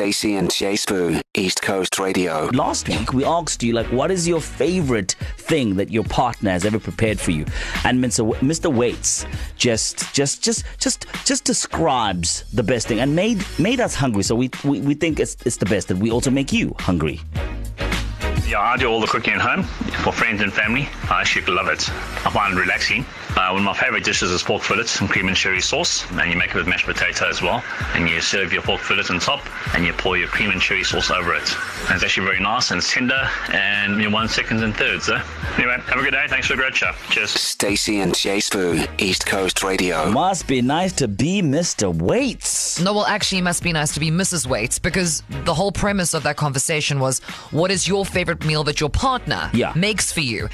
Stacey and Jay Spoo, East Coast Radio. Last week we asked you like, what is your favorite thing that your partner has ever prepared for you? And Mr. Mr. Waits just, just, just, just, just describes the best thing and made made us hungry. So we we, we think it's it's the best that we also make you hungry. Yeah, I do all the cooking at home for friends and family. I actually love it. I find it relaxing. Uh, one of my favorite dishes is pork fillets and cream and sherry sauce, and you make it with mashed potato as well. And you serve your pork fillet on top, and you pour your cream and cherry sauce over it. And it's actually very nice and it's tender, and you one seconds and thirds. Eh? Anyway, have a good day. Thanks for the great show. Cheers. Stacey and Jay Spoo, East Coast Radio. Must be nice to be Mr. Waits. No, well, actually, it must be nice to be Mrs. Waits because the whole premise of that conversation was what is your favorite meal that your partner Yeah. makes for you?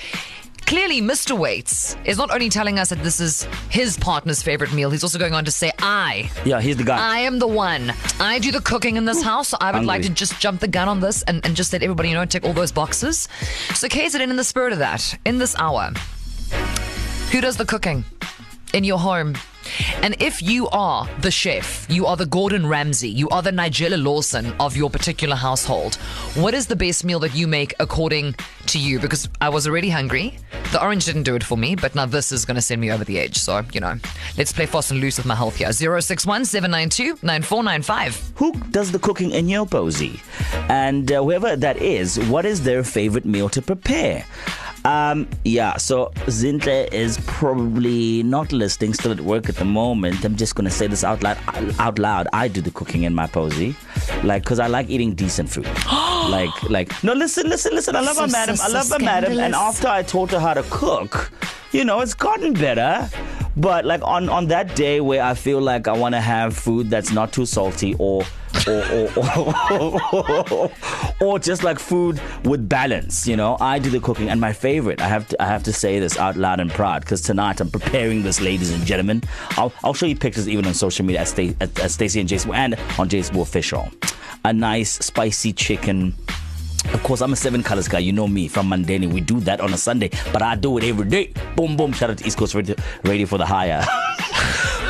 Clearly, Mr. Waits is not only telling us that this is his partner's favorite meal, he's also going on to say, I. Yeah, he's the guy. I am the one. I do the cooking in this house. So I would like to just jump the gun on this and, and just let everybody, you know, tick all those boxes. So, KZN, in the spirit of that, in this hour, who does the cooking in your home? And if you are the chef, you are the Gordon Ramsay, you are the Nigella Lawson of your particular household, what is the best meal that you make according to you? Because I was already hungry. The orange didn't do it for me, but now this is going to send me over the edge. So, you know, let's play fast and loose with my health here. 061 792 9495. Who does the cooking in your posy? And uh, whoever that is, what is their favorite meal to prepare? Um, yeah, so Zintle is probably not listening, still at work at the moment. I'm just gonna say this out loud. Out loud, I do the cooking in my posy, like because I like eating decent food. like, like no, listen, listen, listen. I love So, her, madam. so, I so love her, madam. And after I taught her how to cook, you know, it's gotten better. But like on on that day where I feel like I want to have food that's not too salty or or or, or, or just like food with balance, you know, I do the cooking. And my favorite, I have to I have to say this out loud and proud because tonight I'm preparing this, ladies and gentlemen. I'll I'll show you pictures even on social media at, Sta- at, at Stacey and Jason and on Jason Official. A nice spicy chicken. Of course, I'm a seven colors guy. You know me from Mandeni. We do that on a Sunday, but I do it every day. Boom, boom. Shout out to East Coast Radio, radio for the hire.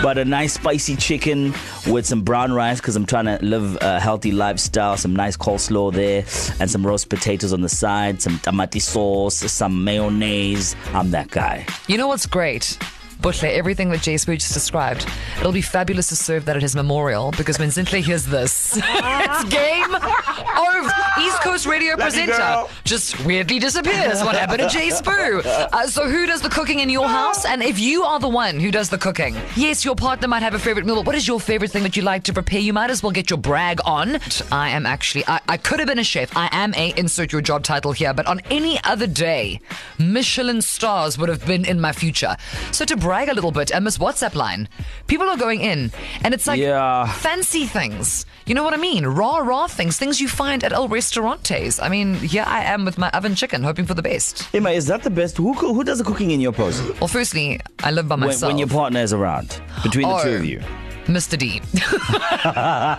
but a nice spicy chicken with some brown rice because I'm trying to live a healthy lifestyle. Some nice coleslaw there, and some roast potatoes on the side. Some tamati sauce, some mayonnaise. I'm that guy. You know what's great? Butle, everything that Jay just described, it'll be fabulous to serve that at his memorial because when Zintle hears this, it's game over. East Coast Radio presenter go. just weirdly disappears. What happened to Jay Spoo? Uh, so, who does the cooking in your house? And if you are the one who does the cooking, yes, your partner might have a favorite meal, but what is your favorite thing that you like to prepare? You might as well get your brag on. I am actually, I, I could have been a chef. I am a insert your job title here, but on any other day, Michelin stars would have been in my future. So, to brag a little bit, and Miss WhatsApp line, people are going in, and it's like Yeah. fancy things. You know what I mean? Raw, raw things, things you find at El Restaurantes. I mean, here I am with my oven chicken, hoping for the best. Emma, is that the best? Who who does the cooking in your post Well, firstly, I live by when, myself. when your partner is around? Between the two Oh. of you. Mr. D.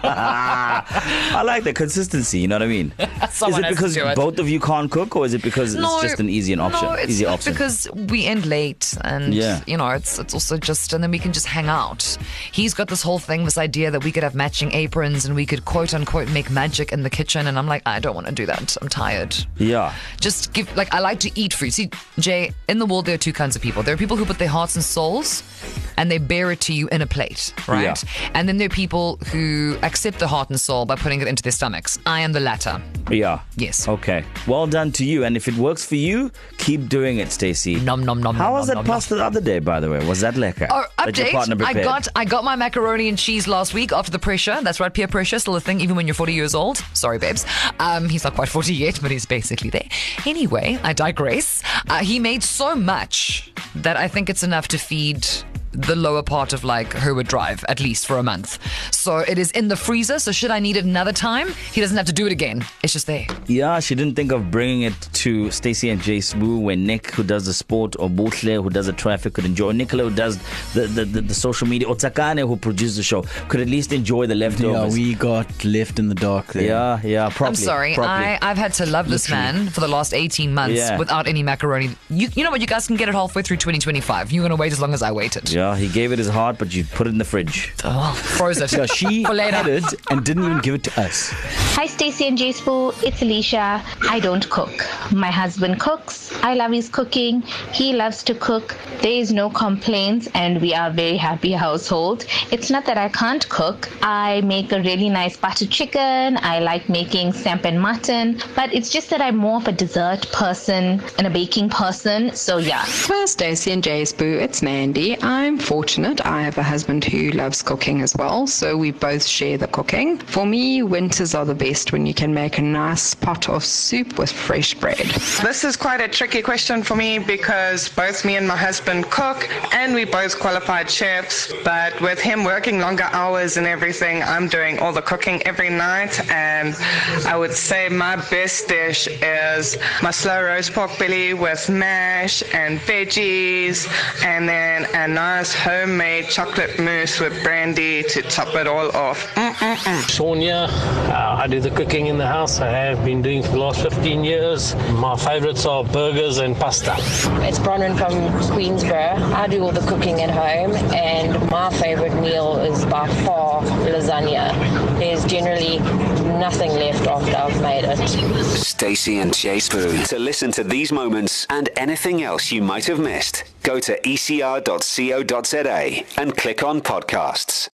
I like the consistency. You know what I mean? is it because it. both of you can't cook, or is it because it's just an easy option? No, it's easy option. because we end late, and Yeah. you know, it's it's also just, and then we can just hang out. He's got this whole thing, this idea that we could have matching aprons and we could quote unquote make magic in the kitchen, and I'm like, I don't want to do that. I'm tired. yeah. Just give like I like to eat food. See, Jay, in the world there are two kinds of people. There are people who put their hearts and souls and they bear it to you in a plate, right? Yeah. And then there are people who accept the heart and soul by putting it into their stomachs. I am the latter. Yeah. Yes. Okay. Well done to you. And if it works for you, keep doing it, Stacey. Nom nom nom. How nom, was nom, that nom, pasta the other day, by the way? Was that lekker? Oh, That your partner update! I got I got my macaroni and cheese last week after the pressure. That's right, peer pressure still a thing even when you're 40 years old. Sorry, babes. Um, he's not quite 40 yet, but he's basically there. Anyway, I digress. Uh, he made so much that I think it's enough to feed the lower part of like Herwood Drive at least for a month. So it is in the freezer. So should I need it another time, he doesn't have to do it again. It's just there. Yeah, she didn't think of bringing it to Stacey and Jay Smoo when Nick, who does the sport, or Butle, who does the traffic, could enjoy. Nicola, who does the, the, the, the social media, or Takane, who produces the show, could at least enjoy the leftovers. Yeah, leftovers. we got left in the dark there. yeah, yeah, properly. I'm sorry. properly. I, I've had to love this man for the last 18 months Yeah. without any macaroni. You, you know what? You guys can get it halfway through 2025. You're going to wait as long as I waited. Yeah, Yeah, he gave it his heart, but you put it in the fridge. Oh, froze it. Yeah, she For had it and didn't even give it to us. Hi, Stacey and J Spoo. It's Alicia. I don't cook. My husband cooks. I love his cooking. He loves to cook. There is no complaints, and we are a very happy household. It's not that I can't cook. I make a really nice butter chicken. I like making samp and mutton, but it's just that I'm more of a dessert person and a baking person. So yeah, Well, Stacey and Jay's boo, it's Mandy. I'm fortunate. I have a husband who loves cooking as well, so we both share the cooking. For me, winters are the best when you can make a nice pot of soup with fresh bread. This is quite a tricky question for me because both me and my husband cook and we both qualified chefs. But with him working longer hours and everything, I'm doing all the cooking every night. And I would say my best dish is my slow roast pork belly with mash and veggies, and then a nice homemade chocolate mousse with brandy to top it all off. Mm-mm-mm. Sonia, uh, I do the cooking in the house. I have been doing for the last 15 years. My favorites are burgers and pasta. It's Bronwyn from Queensburgh. I do all the cooking at home, and my favorite meal is by far lasagna. There's generally nothing left after I've made it. Stacy and Jay Spoon. To listen to these moments and anything else you might have missed, go to ecr.co.za and click on podcasts.